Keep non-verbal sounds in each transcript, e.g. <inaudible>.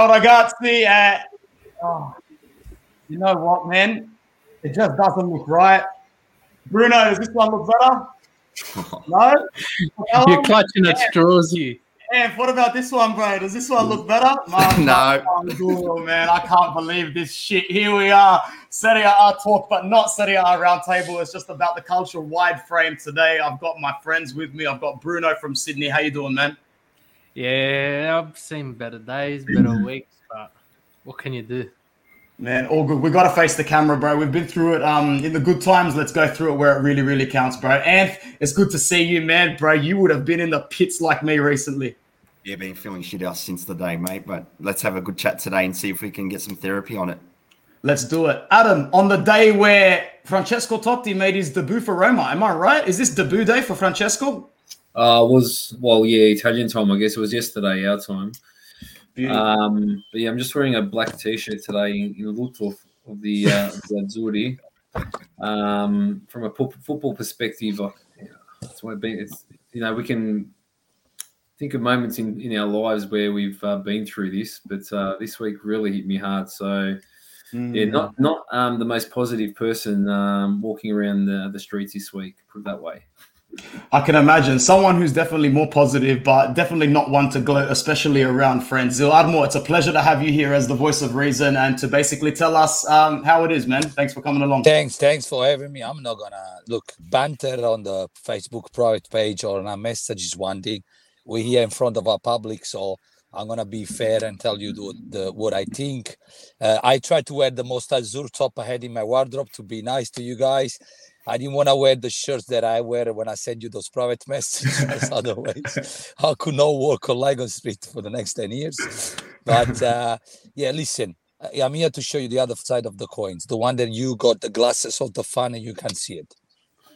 Ciao ragazzi. Uh, oh, you know what, man? It just doesn't look right. Bruno, does this one look better? <laughs> No? <laughs> You're clutching at straws here. And what about this one, bro? Does this one look better? Man, <laughs> No. Oh, man, I can't believe this shit. Here we are, Serie A talk, but not Serie A roundtable. It's just about the cultural wide frame today. I've got my friends with me. I've got Bruno from Sydney. How you doing, man? Yeah, I've seen better days, better weeks, but what can you do? Man, all good. We've got to face the camera, bro. We've been through it. Um, in the good times, let's go through it where it really, really counts, bro. And it's good to see you, man, bro. You would have been in the pits like me recently. Yeah, been feeling shit out since the day, mate. But let's have a good chat today and see if we can get some therapy on it. Let's do it, Adam. On the day where Francesco Totti made his debut for Roma, am I right? Is this debut day for Francesco? Uh, was well, yeah, Italian time. I guess it was yesterday, our time. Um, but yeah, I'm just wearing a black t-shirt today in, in look of, of the uh, the Azzurri. Um, from a pu- football perspective, I, yeah, it's, been, it's you know we can think of moments in, in our lives where we've uh, been through this, but uh, this week really hit me hard. So yeah, not not um, the most positive person um, walking around the, the streets this week. Put it that way. I can imagine someone who's definitely more positive, but definitely not one to gloat, especially around friends. Zil Admore, it's a pleasure to have you here as the voice of reason and to basically tell us um, how it is, man. Thanks for coming along. Thanks, thanks for having me. I'm not gonna look banter on the Facebook private page or on a message is one thing. We're here in front of our public, so I'm gonna be fair and tell you the, the what I think. Uh, I try to wear the most azure top I had in my wardrobe to be nice to you guys. I didn't want to wear the shirts that I wear when I send you those private <laughs> messages. Otherwise, <laughs> I could not walk on Lygon Street for the next 10 years. But <laughs> uh, yeah, listen, I'm here to show you the other side of the coins, the one that you got the glasses of the fun and you can see it.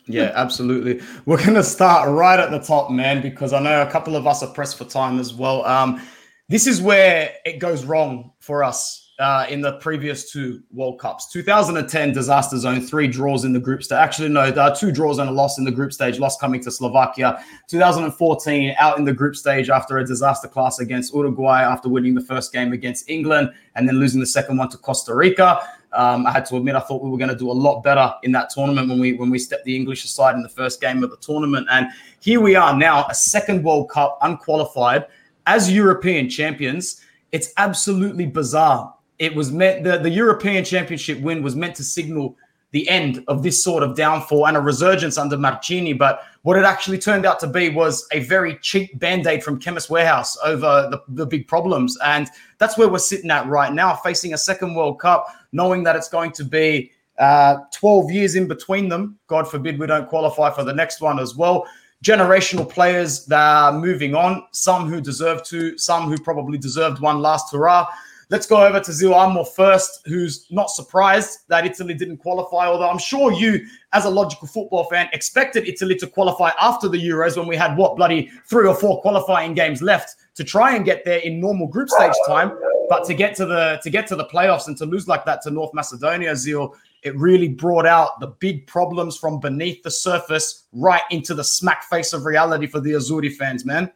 Yeah, absolutely. We're going to start right at the top, man, because I know a couple of us are pressed for time as well. Um, this is where it goes wrong for us uh, in the previous two World Cups. 2010 disaster zone, three draws in the group stage. Actually, no, there are two draws and a loss in the group stage, loss coming to Slovakia. 2014 out in the group stage after a disaster class against Uruguay after winning the first game against England and then losing the second one to Costa Rica. Um, I had to admit I thought we were going to do a lot better in that tournament when we when we stepped the English aside in the first game of the tournament. And here we are now, a second World Cup, unqualified as European champions. It's absolutely bizarre. It was meant the, the European Championship win was meant to signal the end of this sort of downfall and a resurgence under Mancini. But what it actually turned out to be was a very cheap band aid from Chemist Warehouse over the, the big problems. And that's where we're sitting at right now, facing a second World Cup, knowing that it's going to be uh, 12 years in between them. God forbid we don't qualify for the next one as well. Generational players that are moving on, some who deserve to, some who probably deserved one last hurrah. Let's go over to Zil Armour first, who's not surprised that Italy didn't qualify, although I'm sure you, as a logical football fan, expected Italy to qualify after the Euros when we had what bloody three or four qualifying games left to try and get there in normal group stage time. But to get to the to get to the playoffs and to lose like that to North Macedonia, Zil, it really brought out the big problems from beneath the surface right into the smack face of reality for the Azzurri fans, man.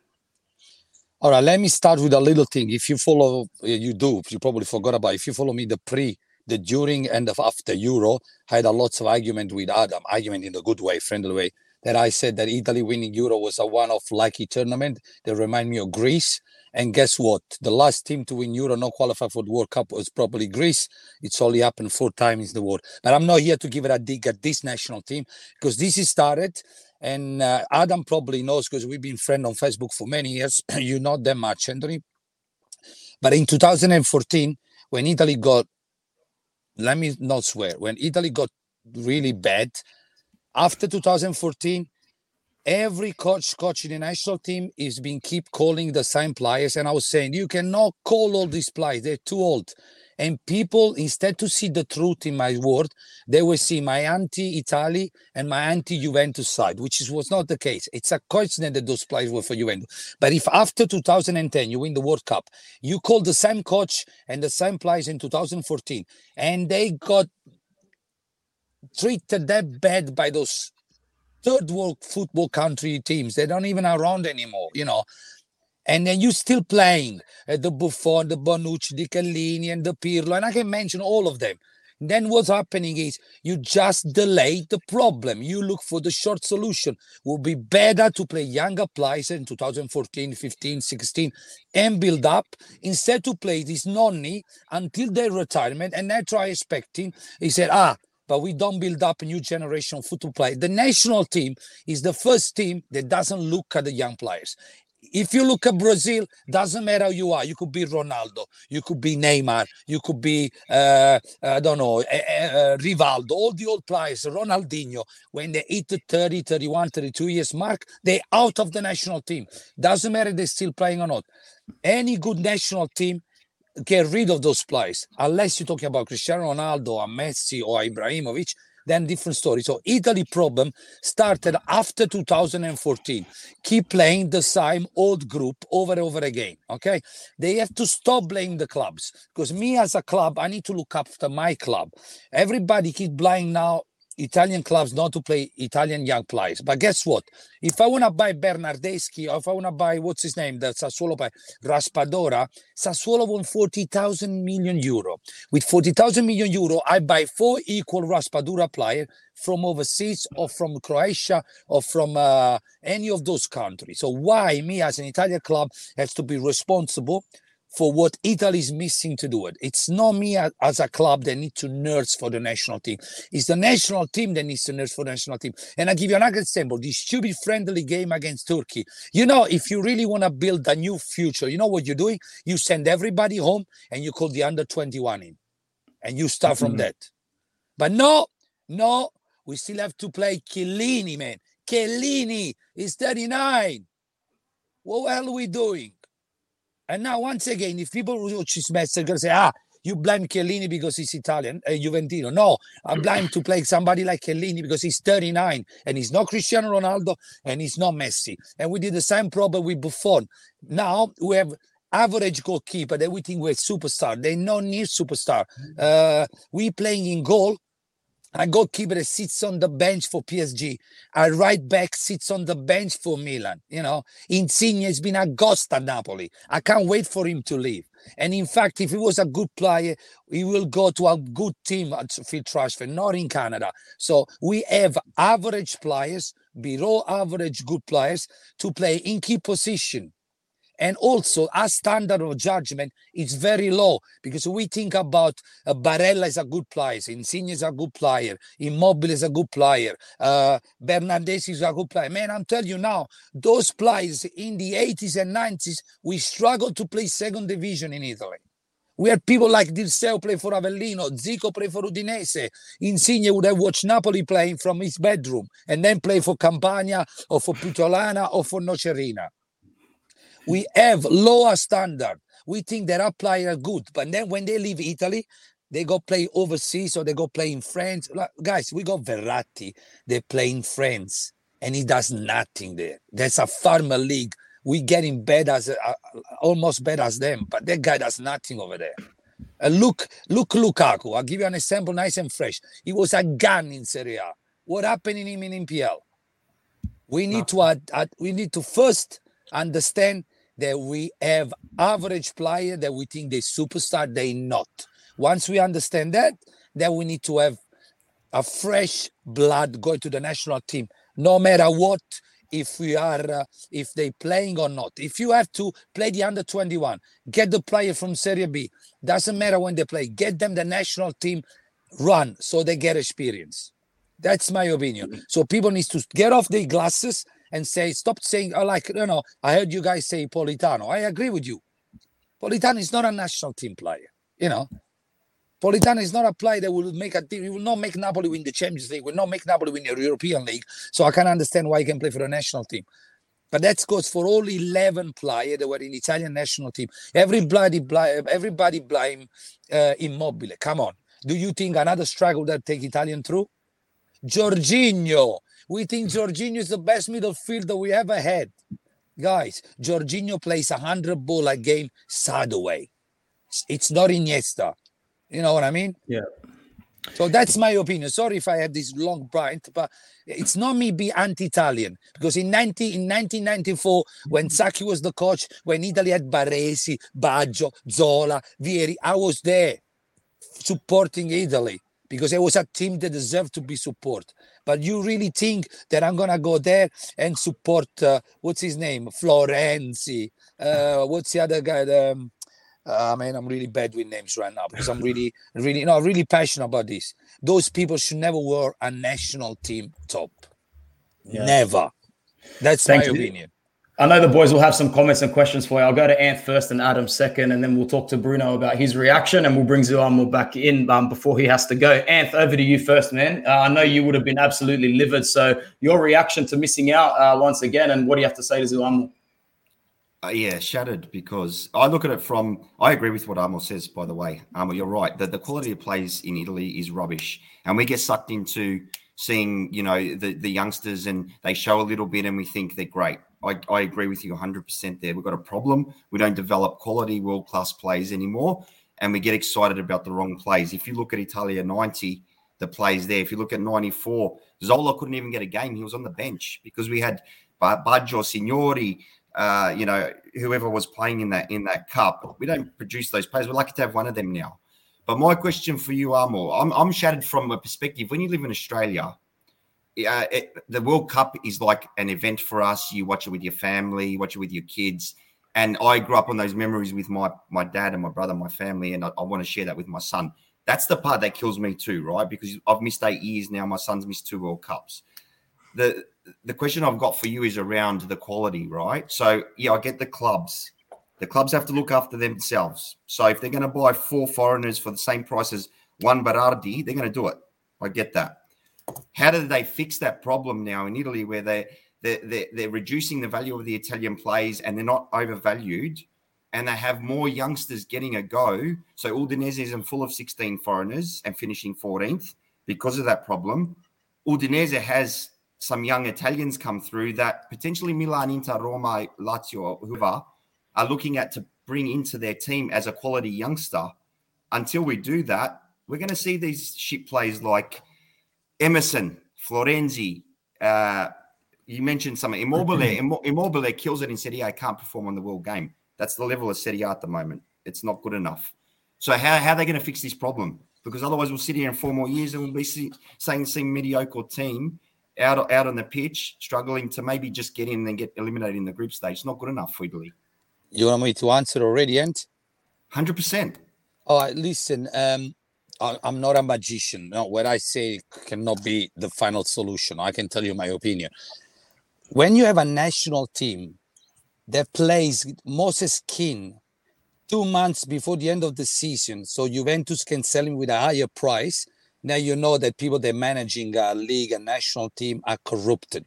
All right, let me start with a little thing. If you follow, you do, you probably forgot about. If you follow me, the pre, the during, and the after Euro, I had a lots of argument with Adam, argument in a good way, friendly way. That I said that Italy winning Euro was a one-off lucky tournament that remind me of Greece. And guess what? The last team to win Euro, not qualify for the World Cup, was probably Greece. It's only happened four times in the world. But I'm not here to give it a dig at this national team because this is started. And uh, Adam probably knows because we've been friends on Facebook for many years. <clears throat> you know them much, Anthony. But in 2014, when Italy got, let me not swear, when Italy got really bad, after 2014, every coach coaching the national team is being keep calling the same players. And I was saying, you cannot call all these players, they're too old. And people, instead to see the truth in my word, they will see my anti-Italy and my anti-Juventus side, which is, was not the case. It's a coincidence that those players were for Juventus. But if after 2010 you win the World Cup, you call the same coach and the same players in 2014, and they got treated that bad by those third world football country teams, they don't even around anymore, you know and then you still playing uh, the Buffon, the Bonucci, the Chiellini, and the Pirlo, and I can mention all of them. Then what's happening is you just delay the problem. You look for the short solution. Will be better to play younger players in 2014, 15, 16 and build up instead to play this nonni until their retirement and then try expecting. He said, ah, but we don't build up a new generation of football player. The national team is the first team that doesn't look at the young players if you look at Brazil, doesn't matter who you are. You could be Ronaldo, you could be Neymar, you could be uh, I don't know uh, uh, Rivaldo, all the old players, Ronaldinho. When they hit the 30, 31, 32 years mark, they out of the national team. Doesn't matter they're still playing or not. Any good national team get rid of those players, unless you're talking about Cristiano Ronaldo or Messi or Ibrahimovic then different story. So Italy problem started after 2014. Keep playing the same old group over and over again. Okay, they have to stop blaming the clubs because me as a club, I need to look after my club. Everybody keep blaming now Italian clubs not to play Italian young players. But guess what? If I want to buy Bernardeschi or if I want to buy, what's his name, the Sassuolo by Raspadori, Sassuolo won 40,000 million euro. With 40,000 million euro, I buy four equal Raspadori players from overseas or from Croatia or from uh, any of those countries. So why me as an Italian club has to be responsible for what Italy is missing to do it. It's not me as a club that need to nurse for the national team. It's the national team that needs to nurse for the national team. And I give you another example: this stupid friendly game against Turkey. You know, if you really want to build a new future, you know what you're doing? You send everybody home and you call the under 21 in, and you start from mm-hmm. that. But no, no, we still have to play Chiellini, man. Chiellini is 39. What the hell are we doing? And now, once again, if people watch this match, they're going to say, ah, you blame Chiellini because he's Italian, uh, Juventino. No, I'm blame to play somebody like Chiellini because he's 39 and he's not Cristiano Ronaldo and he's not Messi. And we did the same problem with Buffon. Now we have average goalkeeper that we think we're superstar. They're not near superstar. Uh, we playing in goal a goalkeeper sits on the bench for PSG. A right back sits on the bench for Milan. You know, Insigne has been a ghost at Napoli. I can't wait for him to leave. And in fact, if he was a good player, he will go to a good team at field transfer, not in Canada. So we have average players, below average good players to play in key position and also our standard of judgment is very low because we think about uh, Barella is a good player, Insigne is a good player, Immobile is a good player, uh, Bernardeschi is a good player. Man, I'm telling you now, those players in the 80s and 90s, we struggled to play second division in Italy. We had people like Dirceu play for Avellino, Zico play for Udinese. Insigne would have watched Napoli playing from his bedroom and then play for Campania or for Puteolana or for Nocerina. We have lower standard. We think that our players are good, but then when they leave Italy, they go play overseas or they go play in France. Like, guys, we got Verratti. They play in France, and he does nothing there. That's a farmer league. We get in bed as uh, almost bad as them, but that guy does nothing over there. Uh, look, look, Lukaku. I'll give you an example, nice and fresh. He was a gun in Serie A. What happened in him in NPL? We need to add, add, we need to first understand that we have average player that we think they superstar, they not. Once we understand that, then we need to have a fresh blood going to the national team, no matter what, if we are, uh, if they playing or not. If you have to play the under 21, get the player from Serie B, doesn't matter when they play, get them the national team run so they get experience. That's my opinion. So people need to get off their glasses and say, stop saying, oh, like, you know, I heard you guys say Politano. I agree with you. Politano is not a national team player, you know. Politano is not a player that will make a team. He will not make Napoli win the Champions League. Will not make Napoli win the European League. So I can understand why he can play for the national team. But that goes for all 11 players that were in Italian national team. Everybody, everybody blame uh, Immobile. Come on. Do you think another struggle that take Italian through? Jorginho, we think Jorginho is the best middle fielder we ever had. Guys, Jorginho plays a hundred ball a game side away. It's not Iniesta. You know what I mean? Yeah. So that's my opinion. Sorry if I have this long rant, but it's not me be anti-Italian because in 90 in 1994 when Sacchi was the coach, when Italy had Baresi, Baggio, Zola, Vieri, I was there supporting Italy because it was a team that deserved to be supported. But you really think that I'm gonna go there and support uh, what's his name, Florenzi? Uh, what's the other guy? The, um, uh, man, I'm really bad with names right now because I'm really, really, no, really passionate about this. Those people should never wear a national team top. Yeah. Never. That's Thank my you. opinion. I know the boys will have some comments and questions for you. I'll go to Ant first and Adam second, and then we'll talk to Bruno about his reaction, and we'll bring Zuamo back in um, before he has to go. Ant, over to you first, man. Uh, I know you would have been absolutely livid. So, your reaction to missing out uh, once again, and what do you have to say to Zuamo? Uh, yeah, shattered because I look at it from. I agree with what Amo says. By the way, Amo, you're right. That the quality of plays in Italy is rubbish, and we get sucked into seeing, you know, the the youngsters, and they show a little bit, and we think they're great. I, I agree with you 100% there. We've got a problem. We don't develop quality world class plays anymore, and we get excited about the wrong plays. If you look at Italia 90, the plays there. If you look at 94, Zola couldn't even get a game. He was on the bench because we had Ba- Baggio, Signori, uh, you know, whoever was playing in that in that cup. We don't produce those players. We're lucky to have one of them now. But my question for you, Armour, I'm, I'm shattered from a perspective. When you live in Australia, uh, it, the World Cup is like an event for us. You watch it with your family, you watch it with your kids. And I grew up on those memories with my my dad and my brother, my family, and I, I want to share that with my son. That's the part that kills me too, right? Because I've missed eight years now. My son's missed two World Cups. The the question I've got for you is around the quality, right? So yeah, I get the clubs. The clubs have to look after themselves. So if they're going to buy four foreigners for the same price as one Berardi, they're going to do it. I get that. How do they fix that problem now in Italy, where they they're, they're, they're reducing the value of the Italian plays and they're not overvalued, and they have more youngsters getting a go. So Udinese is full of 16 foreigners and finishing 14th because of that problem. Udinese has some young Italians come through that potentially Milan, Inter, Roma, Lazio, whoever are looking at to bring into their team as a quality youngster. Until we do that, we're going to see these shit plays like Emerson, Florenzi. Uh, you mentioned something. Immobile, Immo- Immobile kills it in Serie A. Can't perform on the world game. That's the level of Serie A at the moment. It's not good enough. So how, how are they going to fix this problem? Because otherwise, we'll sit here in four more years and we'll be see, saying the same mediocre team out out on the pitch, struggling to maybe just get in and get eliminated in the group stage. It's not good enough for Italy. You want me to answer already, Ant? Hundred percent. All right, listen. Um, I, I'm not a magician. No, what I say cannot be the final solution. I can tell you my opinion. When you have a national team that plays Moise Kean two months before the end of the season, so Juventus can sell him with a higher price. Now you know that people that are managing a league, a national team, are corrupted.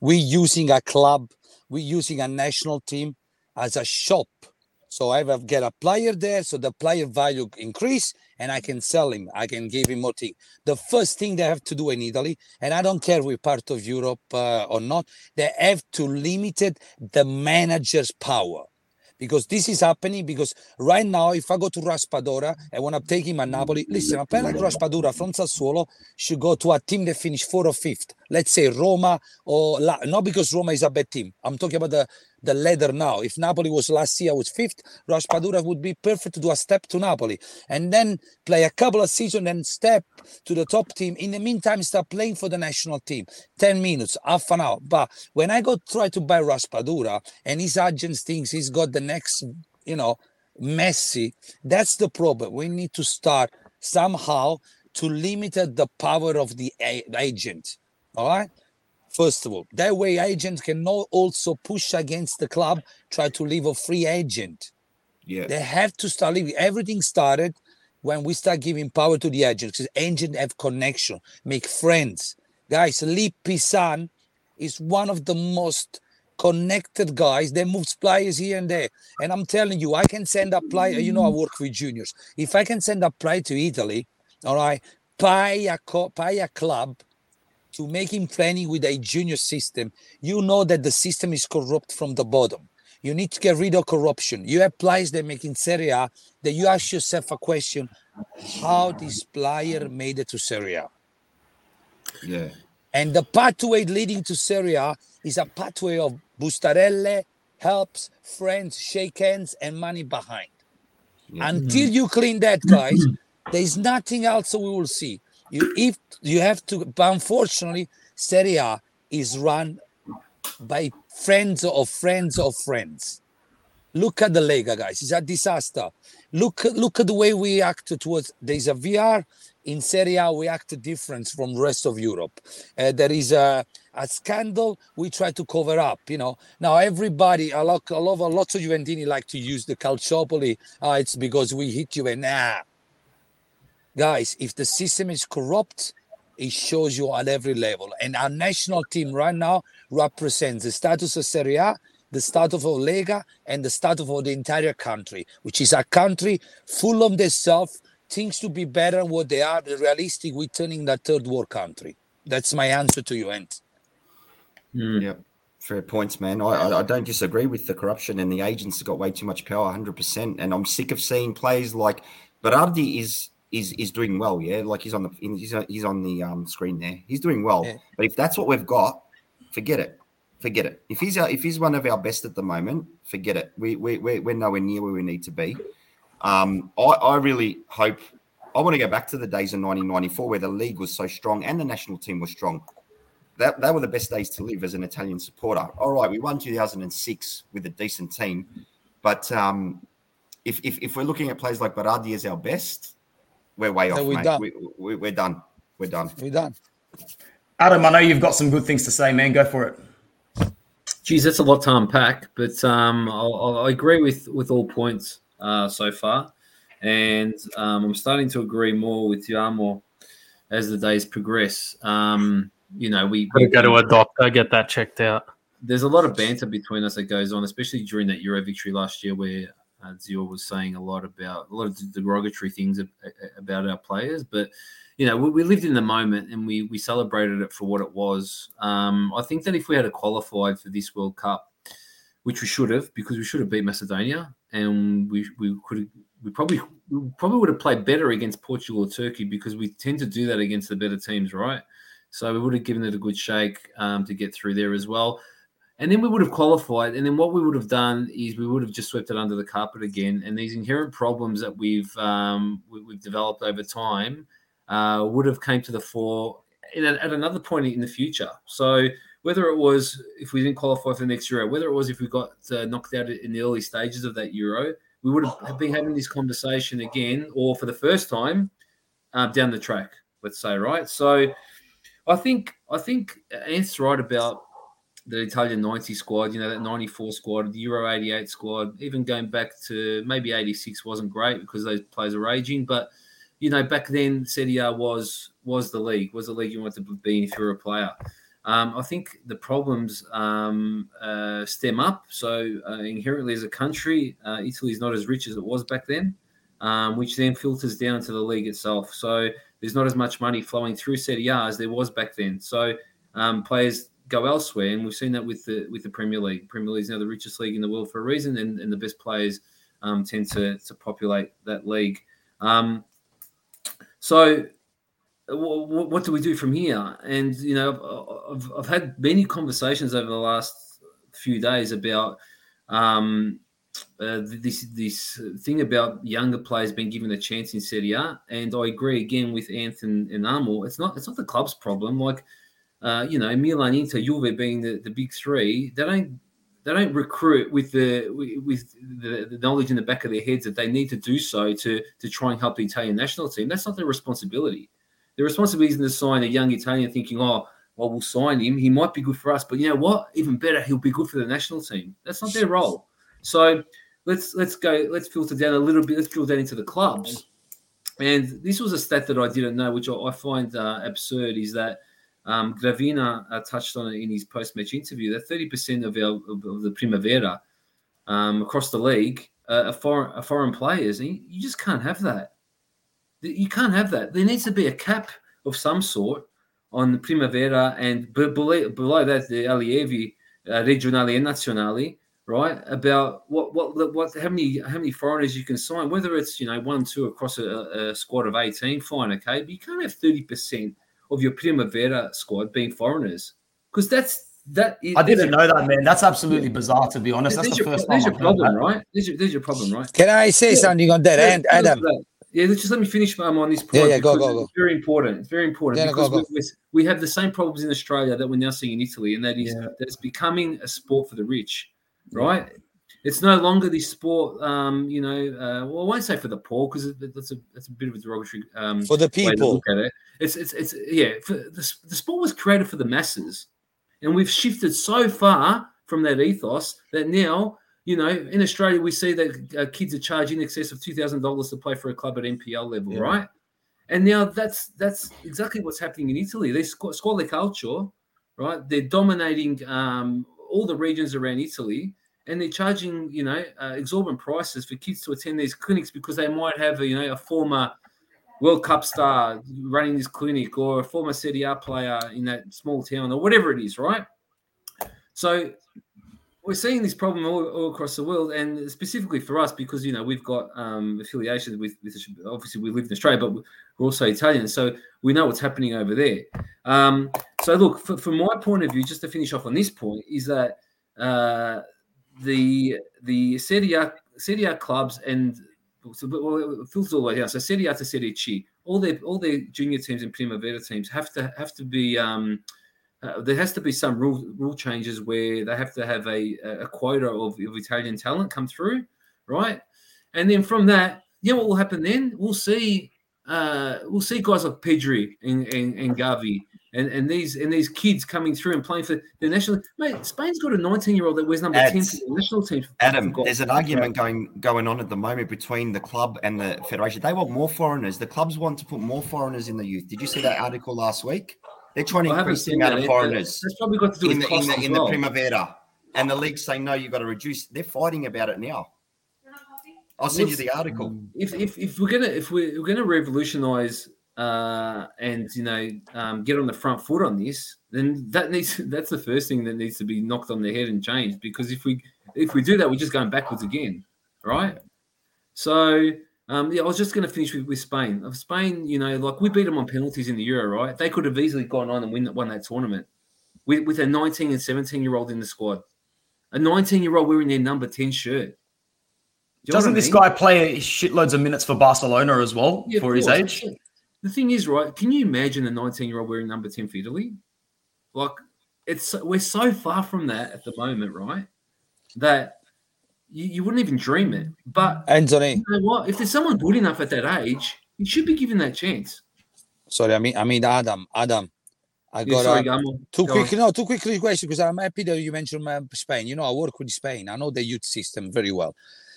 We're using a club, we're using a national team as a shop. So I have get a player there, so the player value increase, and I can sell him. I can give him more thing. The first thing they have to do in Italy, and I don't care we're part of Europe uh, or not, they have to limit it the manager's power. Because this is happening because right now, if I go to Raspadori and want to take him at Napoli, listen, a player like Raspadori from Sassuolo should go to a team that finished fourth or fifth. Let's say Roma or La- not because Roma is a bad team. I'm talking about the the ladder now. If Napoli was last year was fifth, Raspadori would be perfect to do a step to Napoli and then play a couple of seasons and step to the top team. In the meantime, start playing for the national team. 10 minutes, half an hour. But when I go try to buy Raspadori and his agent thinks he's got the next, you know, Messi, that's the problem. We need to start somehow to limit the power of the agent. All right first of all. That way, agents can also push against the club, try to leave a free agent. Yeah. They have to start leaving. Everything started when we start giving power to the agents because agents have connection, make friends. Guys, Lee Pisan is one of the most connected guys They moves players here and there. And I'm telling you, I can send a player, you know, I work with juniors. If I can send a player to Italy, all right, pay a, co- pay a club to make him training with a junior system, you know that the system is corrupt from the bottom. You need to get rid of corruption. You have players that make in Serie A that you ask yourself a question: how this player made it to Serie A. Yeah. And the pathway leading to Serie A is a pathway of bustarelle, helps, friends, shake hands, and money behind. Yeah. Until you clean that, guys, there's nothing else we will see. You if you have to, but unfortunately, Serie A is run by friends of friends of friends. Look at the Lega, guys. It's a disaster. Look, look at the way we act towards. There's a VR in Serie A. We act different from rest of Europe. Uh, there is a, a scandal. We try to cover up. You know. Now everybody, a lot, a lot, of lots of Juventini like to use the calciopoli. Ah, it's because we hit you. And nah, guys, if the system is corrupt, it shows you at every level. And our national team right now represents the status of Serie A, the status of Lega, and the status of the entire country, which is a country full of themselves, things to be better than what they are, realistic, we're turning that third world country. That's my answer to you, Ant. Mm. Yep. Fair points, man. I, I, I don't disagree with the corruption and the agents have got way too much power, 100%. And I'm sick of seeing players like Berardi is is is doing well, yeah. Like he's on the he's on, he's on the um, screen there. He's doing well. Yeah. But if that's what we've got, forget it. Forget it. If he's our, if he's one of our best at the moment, forget it. We we we're, we're nowhere near where we need to be. Um, I I really hope. I want to go back to the days of 1994 where the league was so strong and the national team was strong. That, that were the best days to live as an Italian supporter. All right, we won 2006 with a decent team, but um, if, if if we're looking at players like Berardi as our best, we're way So off, we're mate. done. We, we, we're done. We're done. We're done. Adam, I know you've got some good things to say, man. Go for it. Geez, that's a lot to unpack, but um, I'll, I'll, I agree with with all points uh, so far, and um, I'm starting to agree more with you, Yamo as the days progress. Um, you know, we, Gotta go to a doctor, get that checked out. there's a lot of banter between us that goes on, especially during that Euro victory last year, where uh, Zio was saying a lot about a lot of derogatory things about our players. But you know, we, we lived in the moment and we we celebrated it for what it was. Um, I think that if we had qualified for this World Cup, which we should have, because we should have beat Macedonia, and we we could we probably we probably would have played better against Portugal or Turkey because we tend to do that against the better teams, right? So we would have given it a good shake um, to get through there as well. And then we would have qualified. And then what we would have done is we would have just swept it under the carpet again. And these inherent problems that we've um, we, we've developed over time uh, would have came to the fore a, at another point in the future. So whether it was if we didn't qualify for the next Euro, whether it was if we got uh, knocked out in the early stages of that Euro, we would have been having this conversation again, or for the first time uh, down the track. Let's say right. So I think I think Ant's right about the Italian 90 squad, you know, that 94 squad, the Euro 88 squad, even going back to maybe 86 wasn't great because those players are aging. But, you know, back then, Serie A was was the league, was the league you wanted to be in if you were a player. Um, I think the problems um, uh, stem up. So, uh, inherently, as a country, uh, Italy is not as rich as it was back then, um, which then filters down to the league itself. So, there's not as much money flowing through Serie A as there was back then. So, um, players go elsewhere, and we've seen that with the with the Premier League. Premier League is now the richest league in the world for a reason, and, and the best players um, tend to to populate that league. Um, so, w- w- what do we do from here? And you know, I've, I've had many conversations over the last few days about um, uh, this this thing about younger players being given a chance in Serie A, and I agree again with Anthony and Amo. It's not it's not the club's problem. Like uh, you know, Milan, Inter, Juve being the, the big three, they don't they don't recruit with the with the, the knowledge in the back of their heads that they need to do so to to try and help the Italian national team. That's not their responsibility. Their responsibility isn't to sign a young Italian thinking, oh, well, we'll sign him. He might be good for us, but you know what? Even better, he'll be good for the national team. That's not their role. So let's let's go. Let's filter down a little bit. Let's drill down into the clubs. And this was a stat that I didn't know, which I, I find uh, absurd, is that um, Gravina uh, touched on it in his post-match interview that 30% of, our, of, the Primavera um, across the league uh, are, foreign, are foreign players. And you, you just can't have that. You can't have that. There needs to be a cap of some sort on the Primavera and below, below that the Allievi uh, Regionali and Nazionali right? About what what what how many how many foreigners you can sign, whether it's you know one two across a, a squad of eighteen, fine, okay, but you can't have thirty percent of your Primavera squad being foreigners because that's that. I didn't know that, man. That's absolutely bizarre, to be honest. That's there's the your, first there's time. your problem, that. right? There's your, there's your problem, right? Can I say Yeah. something on that Yeah, end, Adam? Yeah, just let me finish um, on this point. yeah, yeah, go, go, go. It's very important. It's very important Yeah, go, because go. We, we, we have the same problems in Australia that we're now seeing in Italy, and that is Yeah. that it's becoming a sport for the rich, right? It's no longer this sport, um, you know. Uh, well, I won't say for the poor because that's a that's a bit of a derogatory um, For the people. look at it. It's it's it's yeah. For the, the sport was created for the masses, and we've shifted so far from that ethos that now you know in Australia we see that uh, kids are charging in excess of two thousand dollars to play for a club at NPL level, Yeah. right? And now that's that's exactly what's happening in Italy. They squ- squad culture, right? They're dominating um, all the regions around Italy, and they're charging you know uh, exorbitant prices for kids to attend these clinics because they might have a, you know a former World Cup star running this clinic or a former A player in that small town or whatever it is, right? So we're seeing this problem all, all across the world, and specifically for us because you know we've got um, affiliations with, with obviously we live in Australia, but we're also Italian, so we know what's happening over there. Um, so look, f- from my point of view, just to finish off on this point, is that uh, the the Serie A, Serie clubs and so, well, it the down. So Serie A to Serie C, all their all their junior teams and Primavera teams have to have to be. Um, uh, there has to be some rule rule changes where they have to have a, a quota of, of Italian talent come through, right? And then from that, know what will happen then? We'll see uh, we'll see guys like Pedri and, and, and Gavi and, and these and these kids coming through and playing for the national mate, Spain's got a 19 year old that wears number 10 for the national team. Adam, there's an argument going going on at the moment between the club and the federation. They want more foreigners. The clubs want to put more foreigners in the youth. Did you see that article last week? They're trying to haven't increase the amount that of foreigners That's probably got to do in with the in the, in the. Primavera, and the league's saying no, you've got to reduce. They're fighting about it now. I'll send you the article. Mm. if, if, if we're gonna if we're, we're gonna revolutionize uh, and you know um, get on the front foot on this, then that needs <laughs> that's the first thing that needs to be knocked on the head and changed. Because if we if we do that, we're just going backwards again, right? So um, yeah, I was just going to finish with, with Spain. Of Spain, you know, like we beat them on penalties in the Euro, right? They could have easily gone on and win won that tournament with, with a 19 and 17 year old in the squad. A 19 year old wearing their number 10 shirt. Do Doesn't this mean? guy play shitloads of minutes for Barcelona as well Yeah, for his age? The thing is, right? Can you imagine a 19 year old wearing number 10 for Italy? Like, it's we're so far from that at the moment, right? That you, you wouldn't even dream it. But Anthony, you know what? If there's someone good enough at that age, you should be given that chance. sorry, I mean, I mean Adam, Adam. I Yeah, got sorry, uh, Gamo. Two Go on. quick, no, two quick questions because I'm happy that you mentioned uh, Spain. You know, I work with Spain. I know the youth system very well.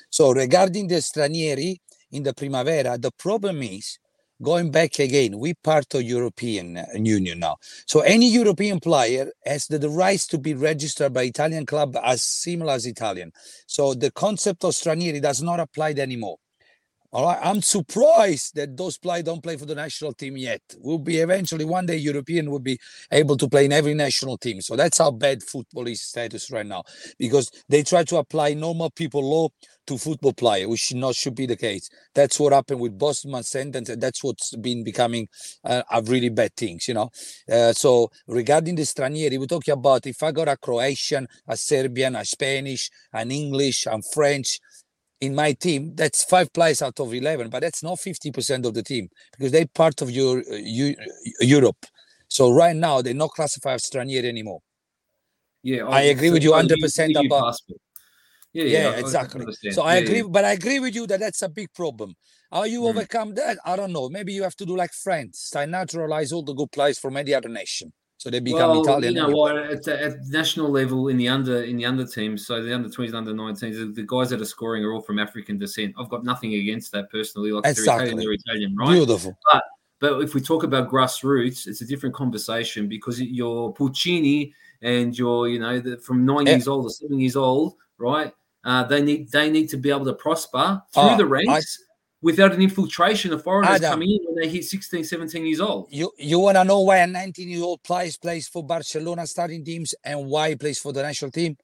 So regarding the stranieri in the Primavera, the problem is going back again. We part of European uh, Union now. So any European player has the, the rights to be registered by Italian club as similar as Italian. So the concept of stranieri does not apply anymore. All right, I'm surprised that those players don't play for the national team yet. Will be eventually one day European will be able to play in every national team. So that's how bad football is status right now, because they try to apply normal people law to football player, which should not should be the case. That's what happened with Bosman sentence, and that's what's been becoming uh, a really bad things, you know. Uh, so regarding the stranieri, we're talking about if I got a Croatian, a Serbian, a Spanish, an English, and French in my team, that's five players out of 11, but that's not 50% of the team because they're part of your uh, Eu- Europe. So right now, they're not classified as stranieri anymore. Yeah, I agree with you 100% EU about-. Yeah, Yeah, yeah, I- I exactly. understand. So I Yeah, agree, yeah. but I agree with you that that's a big problem. How you Mm. overcome that? I don't know. Maybe you have to do like France, start naturalize all the good players from any other nation, so they become well, Italian. You know eh? what? At, the- at national level, in the under in the under teams, so the under twenties, under nineteens, the, the guys that are scoring are all from African descent. I've got nothing against that personally. Like if they're Italian, Exactly. they're Italian, right? Beautiful. But if we talk about grassroots, it's a different conversation because you're pulcini and you're, you know, the, from nine Yeah. years old or seven years old, right? Uh, they need they need to be able to prosper through Oh, the I- ranks without an infiltration of foreigners Adam. coming in when they hit 16, 17 years old. You you want to know why a 19 year old plays plays for Barcelona starting teams and why he plays for the national team?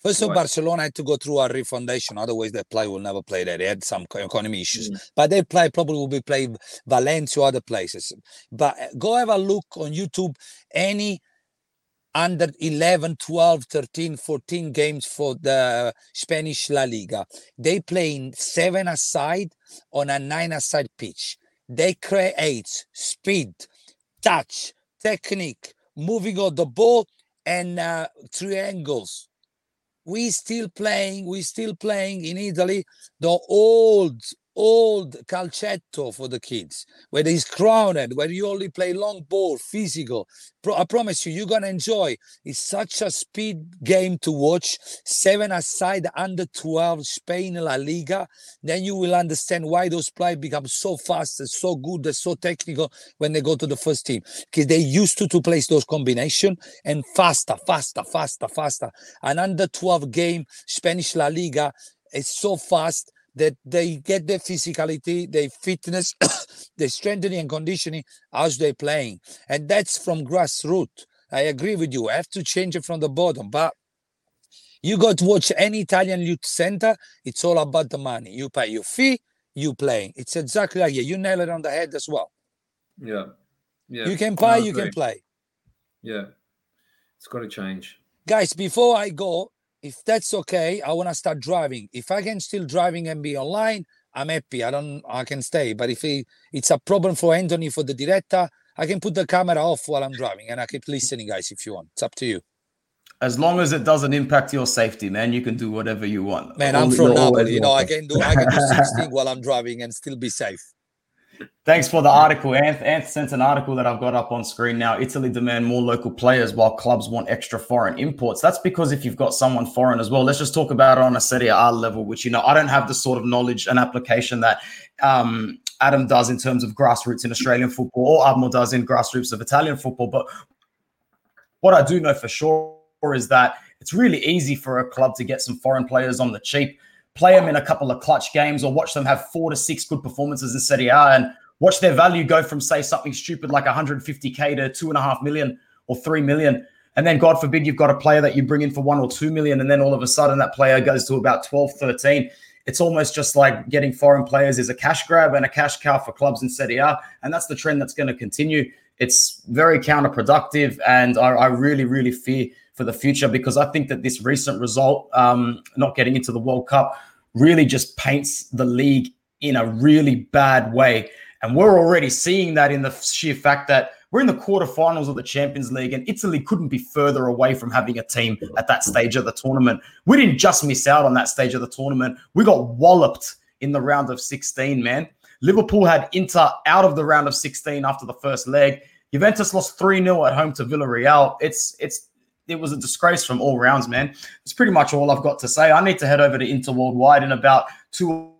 First of Why? Barcelona had to go through a refundation, otherwise their play will never play there. They had some economy issues, Mm. but their play probably will be played Valencia or other places. But uh, go have a look on YouTube. Any under 11, 12, 13, 14 games for the Spanish La Liga. They play in seven aside on a nine aside pitch. They create speed, touch, technique, moving of the ball, and uh, triangles. We still playing, we still playing in Italy the old, old calcetto for the kids, where it's crowded, where you only play long ball, physical. Pro- I promise you, you're gonna enjoy. It's such a speed game to watch. Seven aside, under 12, Spain La Liga. Then you will understand why those players become so fast and so good and so technical when they go to the first team. Because they used to to place those combination and faster, faster, faster, faster. An under 12 game, Spanish La Liga is so fast that they get their physicality, their fitness, <coughs> their strengthening and conditioning as they're playing. And that's from grassroots. I agree with you. I have to change it from the bottom. But you got to watch any Italian youth center. It's all about the money. You pay your fee, you playing. It's exactly like yeah, you nail it on the head as well. Yeah. Yeah. You can buy, you can play. Yeah. It's got to change. Guys, before I go, if that's okay, I want to start driving. If I can still driving and be online, I'm happy. I don't I can stay. But if it, it's a problem for Anthony for the director, I can put the camera off while I'm driving and I keep listening, guys, if you want. It's up to you. As long as it doesn't impact your safety, man, you can do whatever you want. Man, I'm from Napoli. You know, I can do I can do <laughs> 16 while I'm driving and still be safe. Thanks for the article. Anth, Anth sent an article that I've got up on screen now. Italy demand more local players while clubs want extra foreign imports. That's because if you've got someone foreign as well, let's just talk about it on a Serie A level, which, you know, I don't have the sort of knowledge and application that um, Adam does in terms of grassroots in Australian football or Admo does in grassroots of Italian football. But what I do know for sure is that it's really easy for a club to get some foreign players on the cheap, play them in a couple of clutch games, or watch them have four to six good performances in Serie A and watch their value go from, say, something stupid like 150K to two and a half million or three million. And then, God forbid, you've got a player that you bring in for one or two million, and then all of a sudden that player goes to about 12, 13. It's almost just like getting foreign players is a cash grab and a cash cow for clubs in Serie A. And that's the trend that's going to continue. It's very counterproductive. And I, I really, really fear for the future because I think that this recent result, um, not getting into the World Cup, really just paints the league in a really bad way. And we're already seeing that in the sheer fact that we're in the quarterfinals of the Champions League, and Italy couldn't be further away from having a team at that stage of the tournament. We didn't just miss out on that stage of the tournament, we got walloped in the round of 16, man. Liverpool had Inter out of the round of 16 after the first leg. Juventus lost 3 0 at home to Villarreal. It's, it's, it was a disgrace from all rounds, man. It's pretty much all I've got to say. I need to head over to Inter Worldwide in about two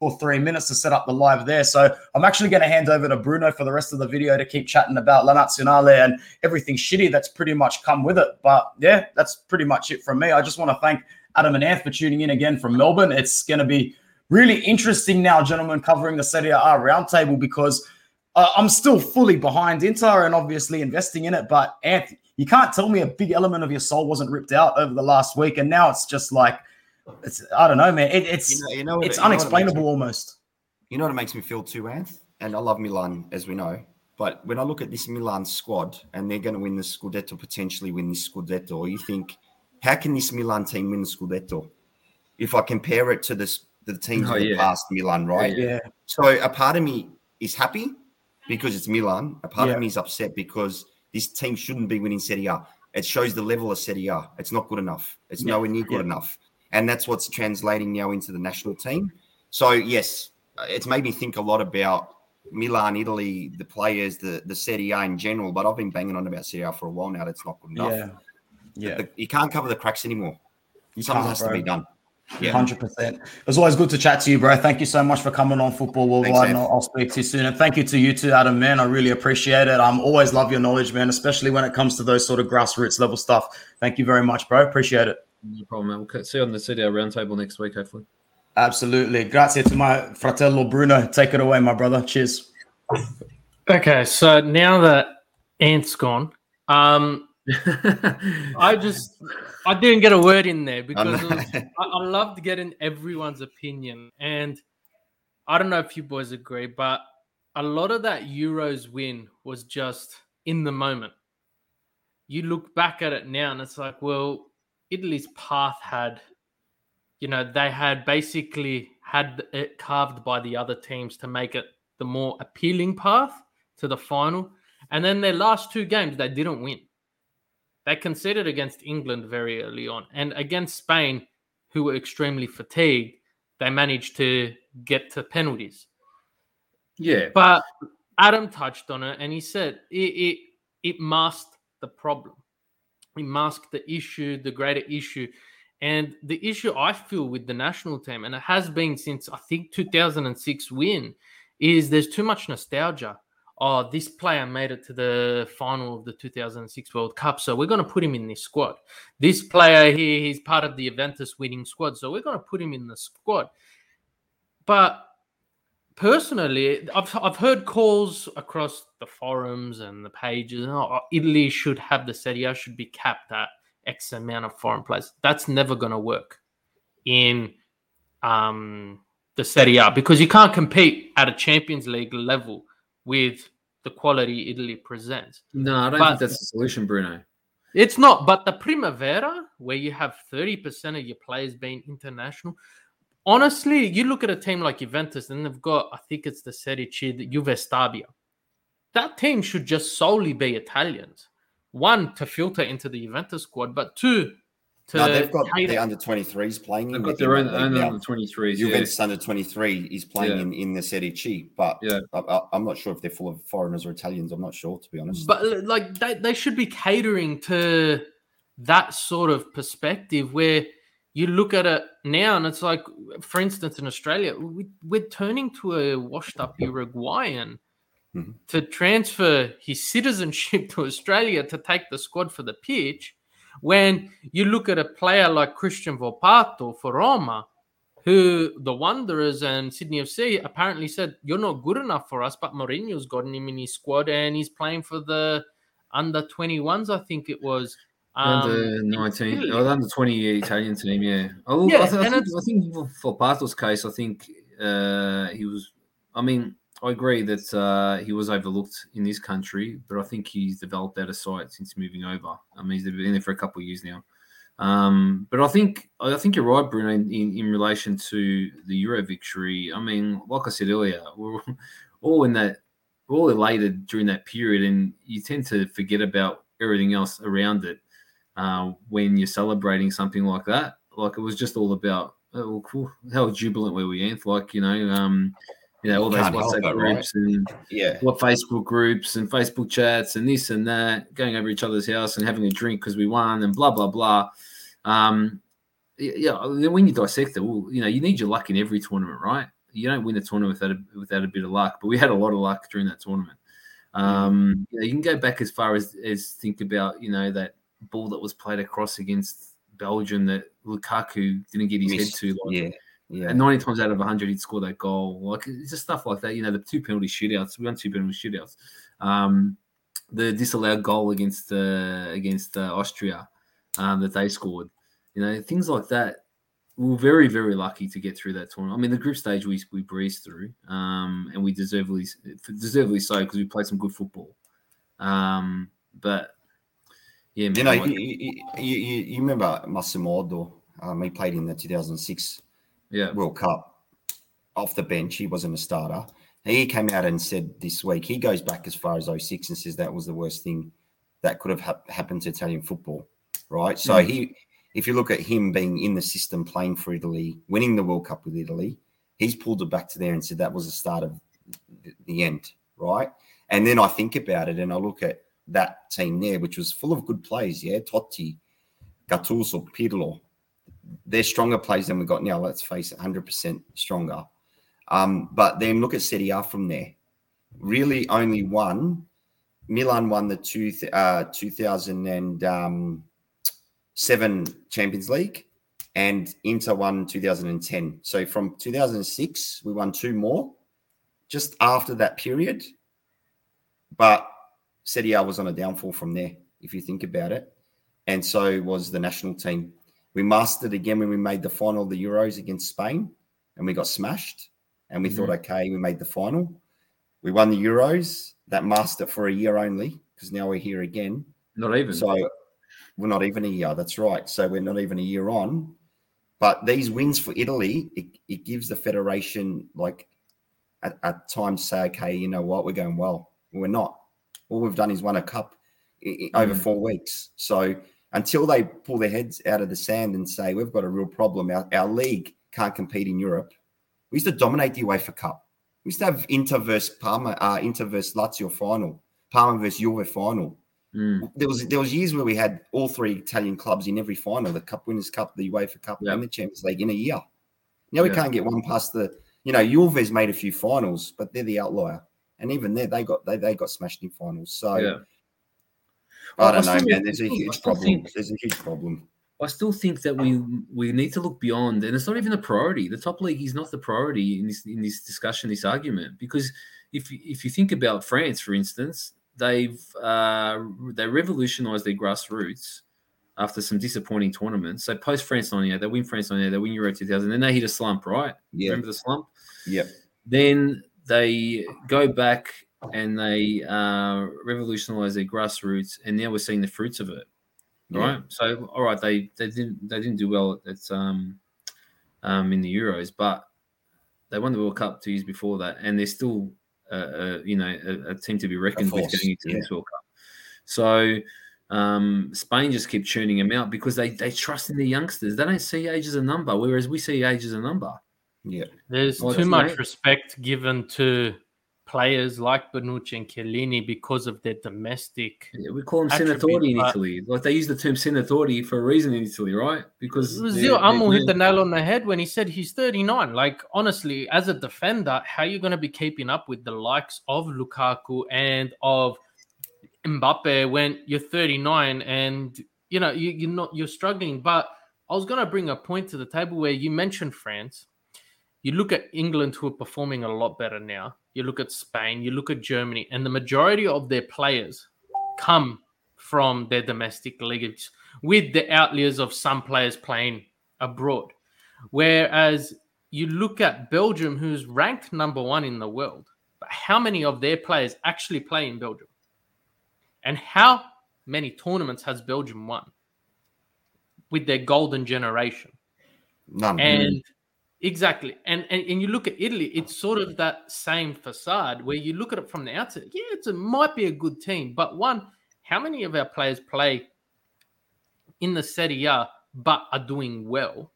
or three minutes to set up the live there. So I'm actually going to hand over to Bruno for the rest of the video to keep chatting about La Nazionale and everything shitty that's pretty much come with it. But yeah, that's pretty much it from me. I just want to thank Adam and Anth for tuning in again from Melbourne. It's going to be really interesting now, gentlemen, covering the Serie A roundtable because uh, I'm still fully behind Inter and obviously investing in it. But Anth, you can't tell me a big element of your soul wasn't ripped out over the last week, and now it's just like it's I don't know, man. It, it's You know, you know what- it's you know it makes unexplainable me- almost. You know what it makes me feel too, Anth? And I love Milan, as we know. But when I look at this Milan squad and they're going to win the Scudetto, potentially win this Scudetto, you think, how can this Milan team win the Scudetto? If I compare it to this, the teams Oh, of the yeah. past, Milan, right? Yeah, So a part of me is happy because it's Milan. A part Yeah. of me is upset because this team shouldn't be winning Serie A. It shows the level of Serie A. It's not good enough. It's Yeah. nowhere near good Yeah. enough. And that's what's translating now into the national team. So yes, it's made me think a lot about Milan, Italy, the players, the the Serie A in general. But I've been banging on about Serie A for a while now. That's not good enough. yeah, yeah. The- you can't cover the cracks anymore. You Something has to be done. Yeah. Hundred percent. It was always good to chat to you, bro. Thank you so much for coming on Football Worldwide, and I'll, I'll speak to you soon. And thank you to you too, Adam. Man, I really appreciate it. I'm always love your knowledge, man, especially when it comes to those sort of grassroots level stuff. Thank you very much, bro. Appreciate it. No problem, man. We'll see you on the City roundtable next week, hopefully. Absolutely. Grazie to my fratello Bruno. Take it away, my brother. Cheers. Okay, so now that Ant's gone, um, <laughs> I just I didn't get a word in there because was, I, I loved getting everyone's opinion, and I don't know if you boys agree, but a lot of that Euros win was just in the moment. You look back at it now, and it's like, well, Italy's path had, you know, they had basically had it carved by the other teams to make it the more appealing path to the final. And then their last two games, they didn't win. They conceded against England very early on. And against Spain, who were extremely fatigued, they managed to get to penalties. Yeah. But Adam touched on it and he said it, it, it masked the problem. It masked the issue, the greater issue. And the issue I feel with the national team, and it has been since I think 2006 win, is there's too much nostalgia. Oh, this player made it to the final of the 2006 World Cup, so we're going to put him in this squad. This player here, he's part of the Juventus winning squad, so we're going to put him in the squad. But personally, I've, I've heard calls across the forums and the pages. Oh, Italy should have the Serie A should be capped at X amount of foreign players. That's never going to work in um, the Serie A because you can't compete at a Champions League level with the quality Italy presents. No, I don't But- think that's the solution, Bruno. It's not, but the Primavera, where you have 30% of your players being international, honestly, you look at a team like Juventus and they've got, I think it's the Serie C, the Juve Stabia. That team should just solely be Italians. One, to filter into the Juventus squad, but two, No, they've got cater- the under 23s playing They've in got the- their in own, that own league now. under 23s. Yeah. Juventus under 23 is playing Yeah. in, in the Serie C, but Yeah. I, I, I'm not sure if they're full of foreigners or Italians. I'm not sure, to be honest. But like they, they should be catering to that sort of perspective where you look at it now and it's like, for instance, in Australia, we, we're turning to a washed up Uruguayan Mhm. to transfer his citizenship <laughs> to Australia to take the squad for the pitch. When you look at a player like Christian Volpato for Roma, who the Wanderers and Sydney FC apparently said, You're not good enough for us, but Mourinho's gotten him in his squad and he's playing for the under 21s, I think it was. Um, under 19, Italy. oh, under 20 Italian team, yeah. Oh, Yeah, I, th- I, think, I think Volpato's case, I think uh, he was. I mean, I agree that uh, he was overlooked in this country, but I think he's developed out of sight since moving over. I mean, he's been there for a couple of years now. Um, but I think I think you're right, Bruno, in, in, relation to the Euro victory. I mean, like I said earlier, <laughs> we're all in that, we're all elated during that period, and you tend to forget about everything else around it uh, when you're celebrating something like that. Like it was just all about oh, cool. how jubilant were we, Anth? Like you know, um, you know, all those WhatsApp it, right? groups and yeah, what Facebook groups and Facebook chats and this and that, going over each other's house and having a drink because we won and blah blah blah. Um, yeah, then when you dissect it, well, you know, you need your luck in every tournament, right? You don't win a tournament without a, without a bit of luck, but we had a lot of luck during that tournament. Um, you, know, you can go back as far as as think about you know that ball that was played across against Belgium that Lukaku didn't get his head to. Like, yeah, yeah. and 90 times out of 100, he'd score that goal. Like, it's just stuff like that. You know, the two penalty shootouts. We won two penalty shootouts. Um, the disallowed goal against uh, against uh, Austria um, that they scored. You know, things like that. We were very, very lucky to get through that tournament. I mean, the group stage we, we breezed through, um, and we deservedly deservedly so because we played some good football. Um, but yeah, You know, like- you, you, you, remember Massimo Oddo? Um, he played in the 2006 yeah, World Cup off the bench. He wasn't a starter. He came out and said this week, he goes back as far as 06 and says that was the worst thing that could have hap- happened to Italian football. Right. So Mm. he, if you look at him being in the system, playing for Italy, winning the World Cup with Italy, he's pulled it back to there and said that was the start of the- the end. Right. And then I think about it and I look at that team there, which was full of good players. Yeah. Totti, Gattuso, Pirlo, they're stronger players than we've got now. Let's face it, 100% stronger. Um, but then look at Serie A from there. Really, only one. Milan won the two, uh, 2007 Champions League, and Inter won 2010. So from 2006, we won two more just after that period. But Serie A was on a downfall from there. if you think about it. And so was the national team. We mastered again when we made the final of the Euros against Spain and we got smashed. And we mm-hmm. thought, okay, we made the final. We won the Euros. That mastered for a year only because now we're here again. Not even. So we're not even a year. That's right. So we're not even a year on. But these wins for Italy, it, it gives the federation like at, at times say, okay, you know what, we're going well. We're not. All we've done is won a cup mm. over four weeks. So until they pull their heads out of the sand and say we've got a real problem, our, our league can't compete in Europe. We used to dominate the UEFA Cup. We used to have Inter versus Parma, uh, Inter versus Lazio final, Parma versus Juve final. Mm. There was there was years where we had all three Italian clubs in every final: the Cup Winners' Cup, the UEFA Cup, and the Champions League in a year. Now we can't get one past the. You know, Juve's made a few finals, but they're the outlier, and even there they got they, they got smashed in finals. So yeah. I don't I know, man. There's a huge problem. Think, there's a huge problem. I still think that we we need to look beyond, and it's not even a priority. The top league is not the priority in this in this discussion, this argument, because if if you think about France, for instance, they've uh, they revolutionised their grassroots after some disappointing tournaments. So post France 98, they win France 98, they win Euro 2000, then they hit a slump, right? Yeah. Remember the slump? Yeah. Then they go back and they uh, revolutionise their grassroots, and now we're seeing the fruits of it. Right. Yeah. So all right, they they didn't they didn't do well at um, um in the Euros, but they won the World Cup two years before that, and they're still uh, you know a, a, team to be reckoned with going into yeah. this World Cup. So um, Spain just keep churning them out because they they trust in the youngsters. They don't see age as a number, whereas we see age as a number. Yeah, there's well, too much respect given to players like Bonucci and Chiellini because of their domestic. Yeah, we call them senatori in Italy. Like they use the term senatori for a reason in Italy, right? Because Zio Amo hit the nail on the head when he said he's 39. Like honestly, as a defender, how are you going to be keeping up with the likes of Lukaku and of Mbappe when you're 39 and you know you, you're not you're struggling? But I was going to bring a point to the table where you mentioned France. You look at England, who are performing a lot better now you look at Spain, you look at Germany, and the majority of their players come from their domestic leagues with the outliers of some players playing abroad. Whereas you look at Belgium, who's ranked number one in the world, but how many of their players actually play in Belgium? And how many tournaments has Belgium won with their golden generation? None. And Exactly. And, and and you look at Italy, it's sort of that same facade where you look at it from the outset. Yeah, it's a might be a good team, but one, how many of our players play in the Serie A but are doing well?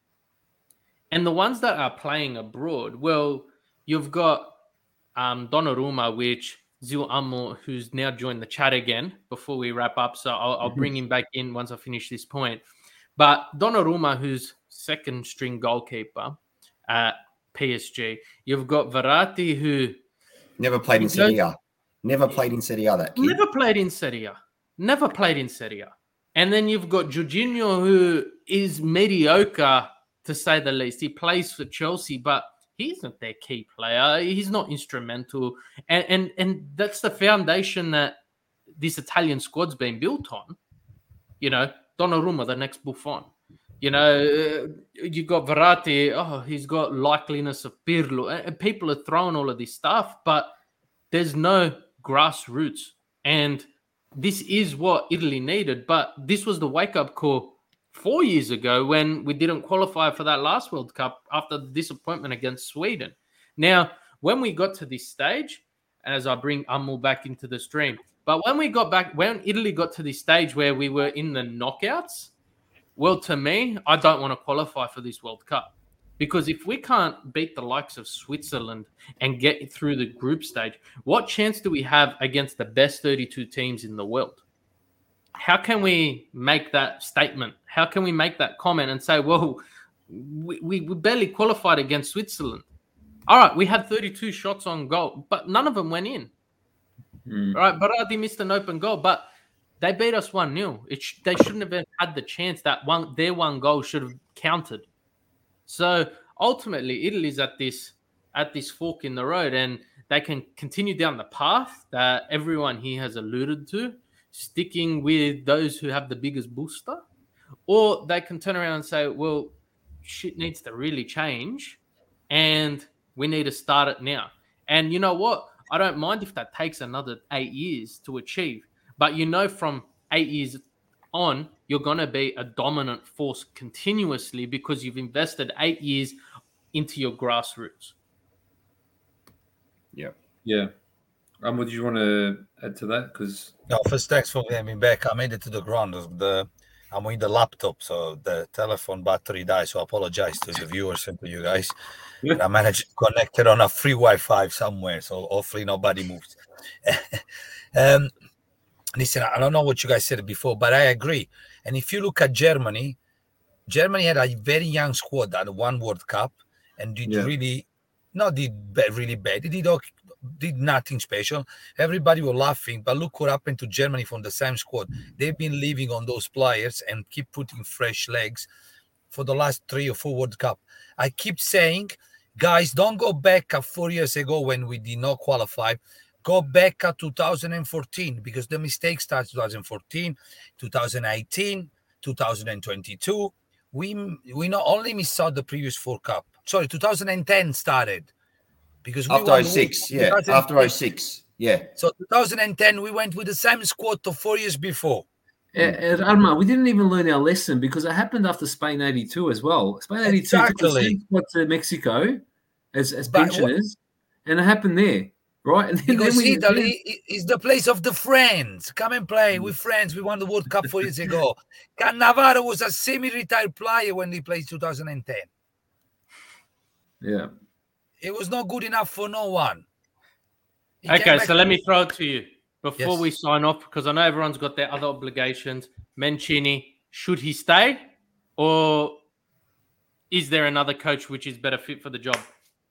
And the ones that are playing abroad, well, you've got um, Donnarumma, which Zio Amo, who's now joined the chat again before we wrap up. So I'll, I'll bring him back in once I finish this point. But Donnarumma, who's second string goalkeeper, at PSG. You've got Verratti, who never played in Serie A. Never played in Serie A. That kid. never played in Serie A. Never played in Serie A. And then you've got Jorginho, who is mediocre to say the least. He plays for Chelsea, but he's not their key player. He's not instrumental, and and and that's the foundation that this Italian squad's been built on. You know, Donnarumma, the next Buffon. You know, uh, you got Verratti. Oh, he's got likeliness of Pirlo, and people are throwing all of this stuff, but there's no grassroots, and this is what Italy needed. But this was the wake up call four years ago when we didn't qualify for that last World Cup after the disappointment against Sweden. Now, when we got to this stage, as I bring Amul back into the stream, but when we got back, when Italy got to this stage where we were in the knockouts well, to me, I don't want to qualify for this World Cup because if we can't beat the likes of Switzerland and get through the group stage, what chance do we have against the best 32 teams in the world? How can we make that statement? How can we make that comment and say, well, we, we barely qualified against Switzerland? All right, we had 32 shots on goal, but none of them went in. Mm. All right, Berardi missed an open goal, but they beat us 1 0. Sh- they shouldn't have had the chance that one their one goal should have counted. So ultimately, Italy's at this at this fork in the road, and they can continue down the path that everyone here has alluded to. sticking with those who have the biggest booster, or they can turn around and say, well, shit needs to really change and we need to start it now. And you know what? I don't mind if that takes another eight years to achieve, but you know, from eight years on, you're going to be a dominant force continuously because you've invested eight years into your grassroots. Yeah. Yeah. Um, would you want to add to that? Because no, first thanks for getting me back. I made it to the ground. The I'm with the laptop, so the telephone battery died. So I apologize to the viewers and to you guys. I managed to connect it on a free Wi-Fi somewhere, so hopefully nobody moves. <laughs> um, listen, I don't know what you guys said before, but I agree. And if you look at Germany, Germany had a very young squad at one World Cup and did yeah. really not did really bad. It did okay, did nothing special. Everybody was laughing, but look what happened to Germany from the same squad. They've been living on those players and keep putting fresh legs for the last three or four World Cup. I keep saying, guys, don't go back four years ago when we did not qualify. Go back at 2014 because the mistake starts 2014, 2018, 2022. We we not only missed out the previous four cup. Sorry, 2010 started because after 06, yeah, after 06, yeah. So 2010, we went with the same squad to four years before. Uh, Arma, we didn't even learn our lesson because it happened after Spain 82 as well. Spain 82 exactly. took to Mexico as, as pensioners, and it happened there, right? And then, because then we, Italy is the place of the friends. Come and play mm. with friends. We won the World Cup four years <laughs> ago. Cannavaro was a semi-retired player when he played 2010. Yeah. It was not good enough for no one. He okay, so let me throw it to you before yes. we sign off because I know everyone's got their other obligations. Mancini, should he stay or is there another coach which is better fit for the job?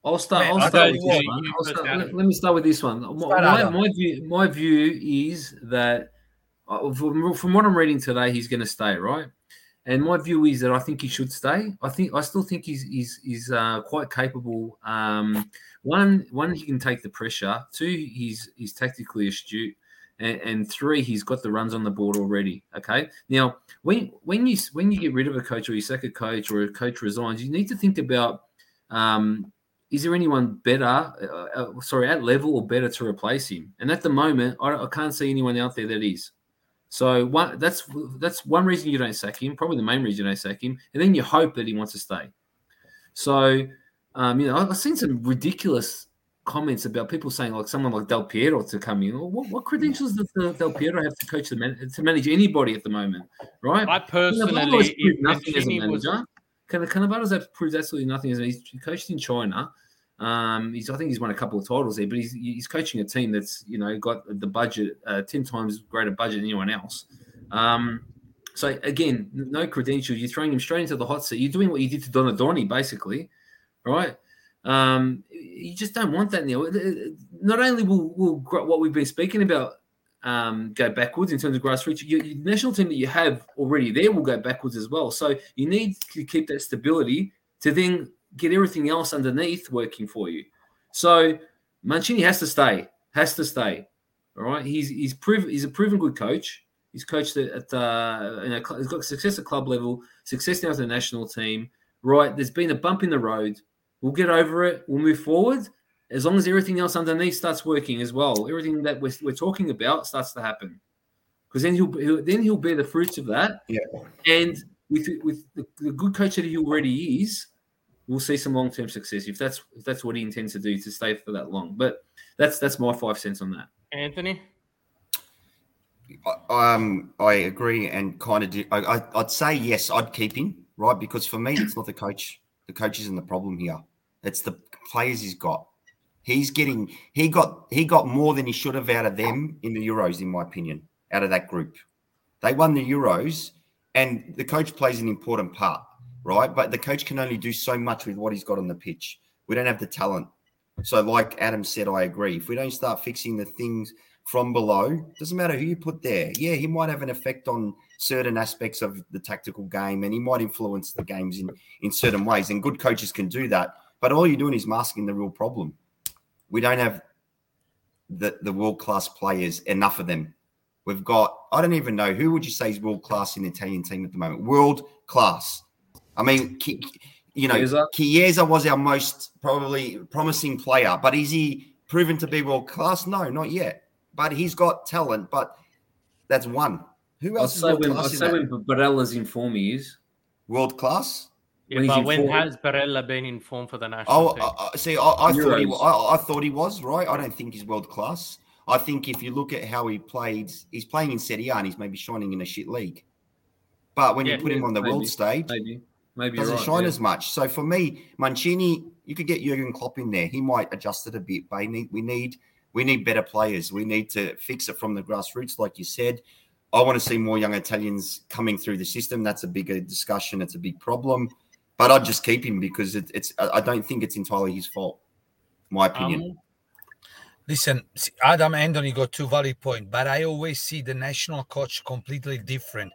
I'll start. I'll start with this one. Start, let, let, me start with this one. My, my, view, my view is that uh, from, from what I'm reading today, he's going to stay, right? And my view is that I think he should stay. I think I still think he's he's, he's uh, quite capable. Um, one one he can take the pressure. Two he's he's tactically astute. And, and, three, he's got the runs on the board already. Okay. Now, when when you when you get rid of a coach or you sack a coach or a coach resigns, you need to think about um, is there anyone better, uh, uh, sorry, at level or better to replace him? And at the moment, I, I can't see anyone out there that is. So one that's that's one reason you don't sack him. Probably the main reason you don't sack him, and then you hope that he wants to stay. So, um, you know, I've seen some ridiculous comments about people saying like someone like Del Piero to come in. What, what credentials does Del Piero have to coach the man, to manage anybody at the moment? Right? I personally, nothing as a manager. Was... Cannavaro's have proved absolutely nothing he's coached in China. Um, he's I think he's won a couple of titles there, but he's he's coaching a team that's you know got the budget uh, ten times greater budget than anyone else. Um, so again, no credentials. You're throwing him straight into the hot seat. You're doing what you did to Donadoni, basically, right? Um, you just don't want that now. Not only will, will what we've been speaking about um, go backwards in terms of grassroots, your, your national team that you have already there will go backwards as well. So you need to keep that stability to then get everything else underneath working for you. So Mancini has to stay, has to stay. All right, he's he's proven he's a proven good coach. He's coached at uh, you know, he's got success at club level, success now as a national team. Right, there's been a bump in the road. We'll get over it. We'll move forward as long as everything else underneath starts working as well. Everything that we're, we're talking about starts to happen, because then he'll, he'll, then he'll bear the fruits of that. Yeah. And with with the, the good coach that he already is, we'll see some long term success if that's if that's what he intends to do to stay for that long. But that's that's my five cents on that. Anthony. Um, I agree and kind of do. I, I'd say yes, I'd keep him right because for me, it's not the coach. The coach isn't the problem here. It's the players he's got. He's getting he got he got more than he should have out of them in the Euros, in my opinion, out of that group. They won the Euros, and the coach plays an important part right? But the coach can only do so much with what he's got on the pitch. We don't have the talent. So, like Adam said, I agree. If we don't start fixing the things from below, doesn't matter who you put there. Yeah, he might have an effect on certain aspects of the tactical game and he might influence the games in, in certain ways. And good coaches can do that. But all you're doing is masking the real problem. We don't have the, the world class players, enough of them. We've got, I don't even know, who would you say is world class in the Italian team at the moment? World class. I mean, you know, Chiesa. Chiesa was our most probably promising player, but is he proven to be world class? No, not yet. But he's got talent, but that's one. Who else? I'd say when, I'd say when Barella's in form, he is world class. Yeah, when but when form? has Barella been in form for the national oh, team? Oh, see, I, I thought he, I, I, thought he was right. I don't think he's world class. I think if you look at how he played, he's playing in Serie A and he's maybe shining in a shit league. But when yeah, you put him on the maybe, world stage, maybe, maybe doesn't right, shine yeah. as much. So for me, Mancini, you could get Jurgen Klopp in there. He might adjust it a bit, but need, we need we need better players. We need to fix it from the grassroots, like you said. I want to see more young Italians coming through the system. That's a bigger discussion. It's a big problem. But I'd just keep him because it, it's. I don't think it's entirely his fault. My opinion. Um, Listen, Adam Anthony got two valid points, but I always see the national coach completely different.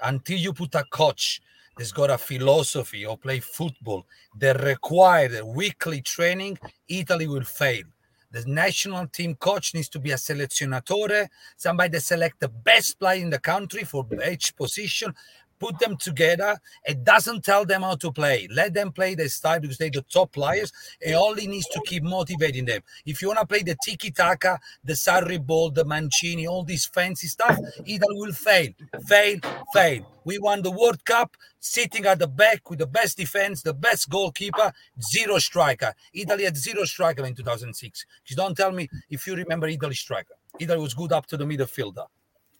Until you put a coach that's got a philosophy or play football that require weekly training, Italy will fail. The national team coach needs to be a selezionatore, somebody that select the best player in the country for each position, put them together. It doesn't tell them how to play. Let them play their style because they're the top players. It only needs to keep motivating them. If you want to play the tiki taka, the Sarri ball, the Mancini, all this fancy stuff, Italy will fail, fail, fail. We won the World Cup sitting at the back with the best defense, the best goalkeeper, zero striker. Italy had zero striker in 2006. Just don't tell me if you remember Italy striker. Italy was good up to the midfielder.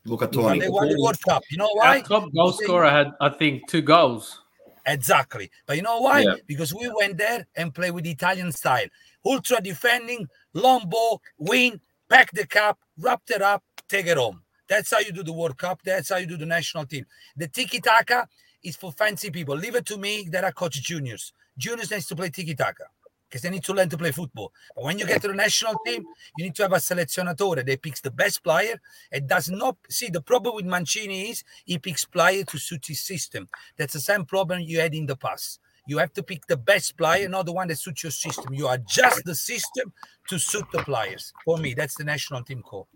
Luca Toni. They won the World Cup. You know why? Our top goal scorer had, I think, two goals. Exactly. But you know why? Yeah. Because we went there and played with Italian style. Ultra defending, long ball, win, pack the cup, wrap it up, take it home. That's how you do the World Cup. That's how you do the national team. The tiki taka is for fancy people. Leave it to me that are coach juniors. Juniors needs to play tiki taka because they need to learn to play football. But when you get to the national team, you need to have a selezionatore that picks the best player. and does not see the problem with Mancini is he picks player to suit his system. That's the same problem you had in the past. You have to pick the best player, not the one that suits your system. You adjust the system to suit the players. For me, that's the national team call.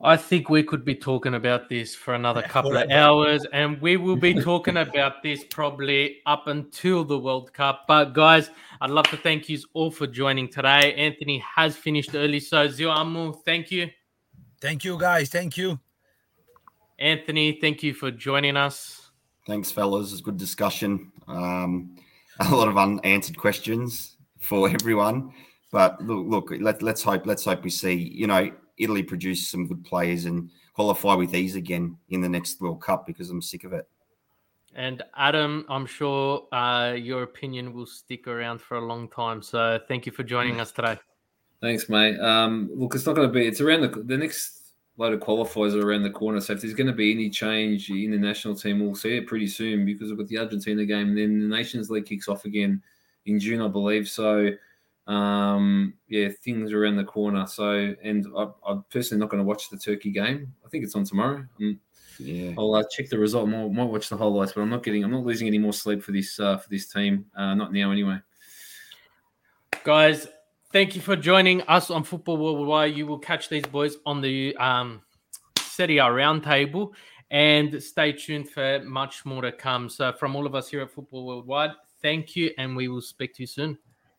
I think we could be talking about this for another couple of hours, and we will be <laughs> talking about this probably up until the World Cup. But guys, I'd love to thank you all for joining today. Anthony has finished early, so Zio Amu, thank you. Thank you, guys. Thank you. Anthony, thank you for joining us. Thanks, fellas. It's good discussion. Um, <laughs> a lot of unanswered questions for everyone. But look, look, let, let's hope, let's hope we see, you know, Italy produce some good players and qualify with ease again in the next World Cup because I'm sick of it. And Adam, I'm sure uh, your opinion will stick around for a long time. So thank you for joining us today. Thanks, mate. Um, look, it's not going to be. It's around the the next load of qualifiers are around the corner. So if there's going to be any change in the national team, we'll see it pretty soon because we've got the Argentina game, and then the Nations League kicks off again in June, I believe. So um, yeah, things around the corner. So, and I, am personally not going to watch the Turkey game. I think it's on tomorrow. Um, yeah, I'll uh, check the result. I might watch the highlights, but I'm not getting. I'm not losing any more sleep for this uh, for this team. Uh, not now, anyway. Guys, thank you for joining us on Football Worldwide. You will catch these boys on the um, Serie A roundtable, and stay tuned for much more to come. So, from all of us here at Football Worldwide, thank you, and we will speak to you soon.